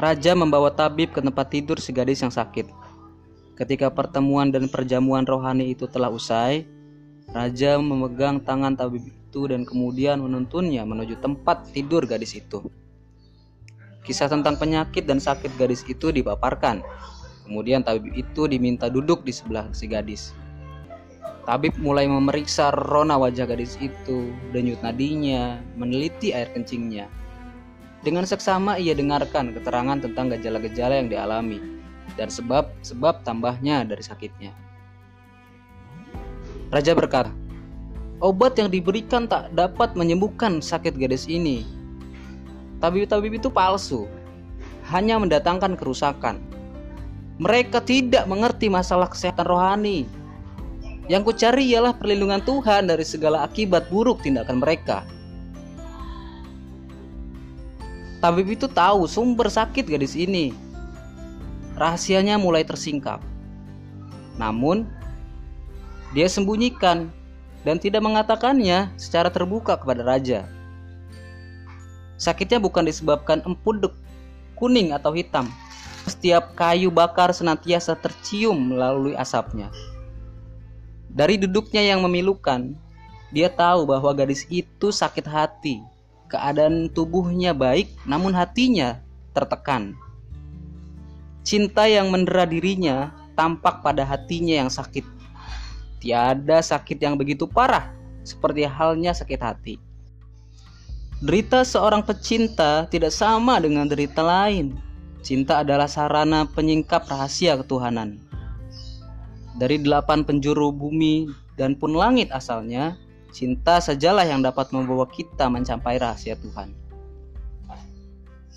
Raja membawa tabib ke tempat tidur si gadis yang sakit. Ketika pertemuan dan perjamuan rohani itu telah usai, Raja memegang tangan tabib itu dan kemudian menuntunnya menuju tempat tidur gadis itu. Kisah tentang penyakit dan sakit gadis itu dipaparkan. Kemudian tabib itu diminta duduk di sebelah si gadis. Tabib mulai memeriksa rona wajah gadis itu, denyut nadinya, meneliti air kencingnya. Dengan seksama ia dengarkan keterangan tentang gejala-gejala yang dialami dan sebab-sebab tambahnya dari sakitnya. Raja berkata, obat yang diberikan tak dapat menyembuhkan sakit gadis ini. Tabib-tabib itu palsu, hanya mendatangkan kerusakan. Mereka tidak mengerti masalah kesehatan rohani. Yang kucari ialah perlindungan Tuhan dari segala akibat buruk tindakan mereka. Tabib itu tahu sumber sakit gadis ini. Rahasianya mulai tersingkap. Namun, dia sembunyikan dan tidak mengatakannya secara terbuka kepada raja. Sakitnya bukan disebabkan empuduk, kuning atau hitam. Setiap kayu bakar senantiasa tercium melalui asapnya. Dari duduknya yang memilukan, dia tahu bahwa gadis itu sakit hati keadaan tubuhnya baik namun hatinya tertekan. Cinta yang mendera dirinya tampak pada hatinya yang sakit. Tiada sakit yang begitu parah seperti halnya sakit hati. Derita seorang pecinta tidak sama dengan derita lain. Cinta adalah sarana penyingkap rahasia ketuhanan. Dari delapan penjuru bumi dan pun langit asalnya, Cinta sajalah yang dapat membawa kita mencapai rahasia Tuhan.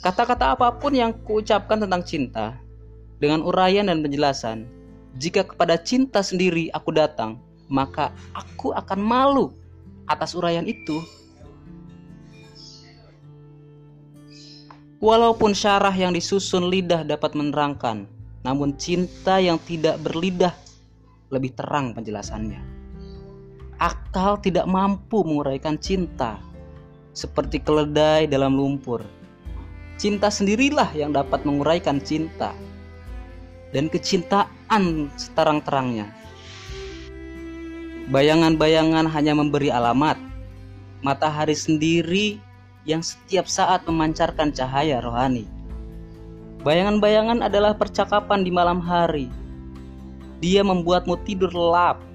Kata-kata apa pun yang kuucapkan tentang cinta, dengan uraian dan penjelasan, jika kepada cinta sendiri aku datang, maka aku akan malu atas uraian itu. Walaupun syarah yang disusun lidah dapat menerangkan, namun cinta yang tidak berlidah lebih terang penjelasannya akal tidak mampu menguraikan cinta, seperti keledai dalam lumpur. Cinta sendirilah yang dapat menguraikan cinta, dan kecintaan seterang-terangnya. Bayangan-bayangan hanya memberi alamat, matahari sendiri yang setiap saat memancarkan cahaya rohani. Bayangan-bayangan adalah percakapan di malam hari. Dia membuatmu tidur lelap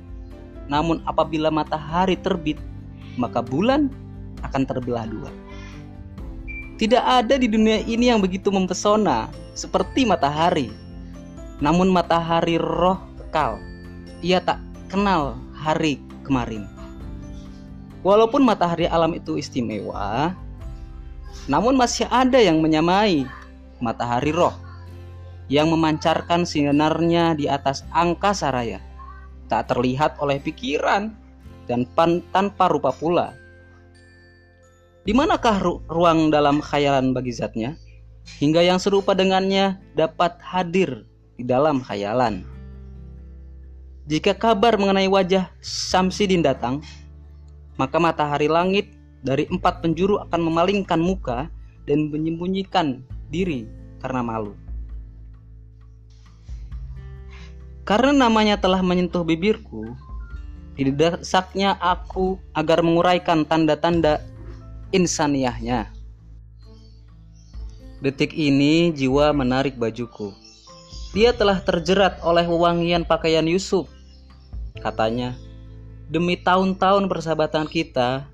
namun apabila matahari terbit, maka bulan akan terbelah dua. Tidak ada di dunia ini yang begitu mempesona seperti matahari. Namun matahari roh kekal. Ia tak kenal hari kemarin. Walaupun matahari alam itu istimewa, namun masih ada yang menyamai matahari roh yang memancarkan sinarnya di atas angkasa raya tak terlihat oleh pikiran dan pan tanpa rupa pula. Di manakah ru ruang dalam khayalan bagi zatnya? Hingga yang serupa dengannya dapat hadir di dalam khayalan. Jika kabar mengenai wajah Samsidin datang, maka matahari langit dari empat penjuru akan memalingkan muka dan menyembunyikan diri karena malu. Karena namanya telah menyentuh bibirku, didesaknya aku agar menguraikan tanda-tanda insaniahnya. Detik ini jiwa menarik bajuku. Dia telah terjerat oleh wewangian pakaian Yusuf. Katanya, demi tahun-tahun persahabatan kita,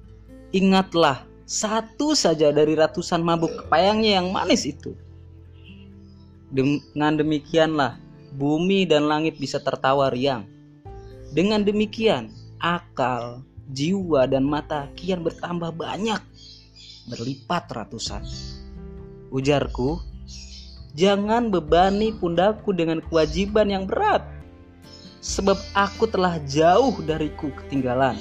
ingatlah satu saja dari ratusan mabuk kepayangnya yang manis itu. Dengan demikianlah bumi dan langit bisa tertawa riang. Dengan demikian, akal, jiwa, dan mata kian bertambah banyak, berlipat ratusan. Ujarku, jangan bebani pundaku dengan kewajiban yang berat, sebab aku telah jauh dariku ketinggalan.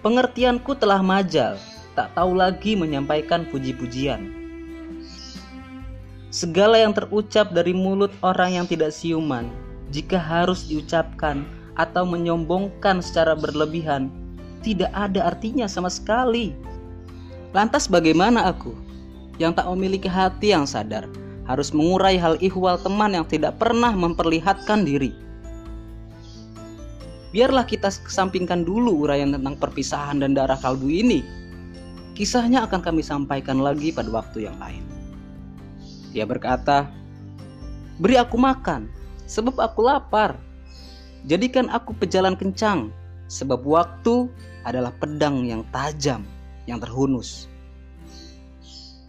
Pengertianku telah majal, tak tahu lagi menyampaikan puji-pujian Segala yang terucap dari mulut orang yang tidak siuman, jika harus diucapkan atau menyombongkan secara berlebihan, tidak ada artinya sama sekali. Lantas bagaimana aku? yang tak memiliki hati yang sadar, harus mengurai hal ihwal teman yang tidak pernah memperlihatkan diri. Biarlah kita kesampingkan dulu uraian tentang perpisahan dan darah kalbu ini. Kisahnya akan kami sampaikan lagi pada waktu yang lain. Dia berkata, "Beri aku makan, sebab aku lapar. Jadikan aku pejalan kencang, sebab waktu adalah pedang yang tajam, yang terhunus."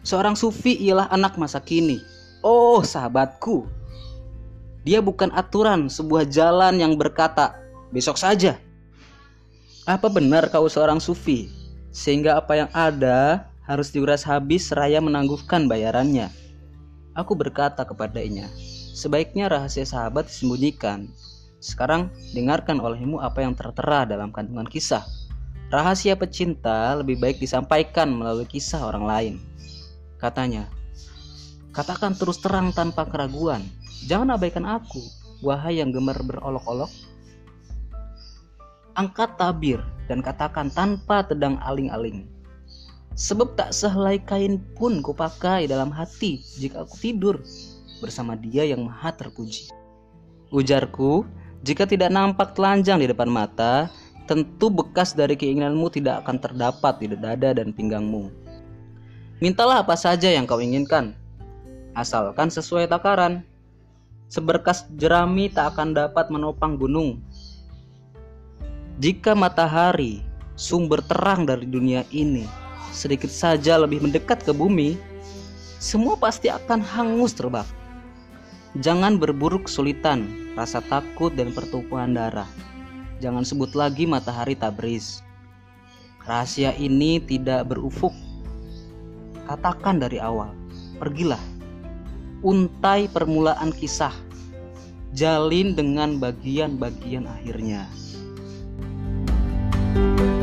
Seorang sufi ialah anak masa kini. Oh, sahabatku. Dia bukan aturan sebuah jalan yang berkata, besok saja. Apa benar kau seorang sufi? Sehingga apa yang ada harus diuras habis seraya menangguhkan bayarannya. Aku berkata kepadanya, sebaiknya rahasia sahabat disembunyikan. Sekarang dengarkan olehmu apa yang tertera dalam kandungan kisah. Rahasia pecinta lebih baik disampaikan melalui kisah orang lain. Katanya, katakan terus terang tanpa keraguan. Jangan abaikan aku, wahai yang gemar berolok-olok angkat tabir dan katakan tanpa tedang aling-aling. Sebab tak sehelai kain pun kupakai dalam hati jika aku tidur bersama dia yang maha terpuji. Ujarku, jika tidak nampak telanjang di depan mata, tentu bekas dari keinginanmu tidak akan terdapat di dada dan pinggangmu. Mintalah apa saja yang kau inginkan, asalkan sesuai takaran. Seberkas jerami tak akan dapat menopang gunung, jika matahari, sumber terang dari dunia ini, sedikit saja lebih mendekat ke bumi, semua pasti akan hangus terbak. Jangan berburu kesulitan, rasa takut dan pertumpahan darah. Jangan sebut lagi matahari Tabriz. Rahasia ini tidak berufuk. Katakan dari awal, pergilah. Untai permulaan kisah. Jalin dengan bagian-bagian akhirnya. thank you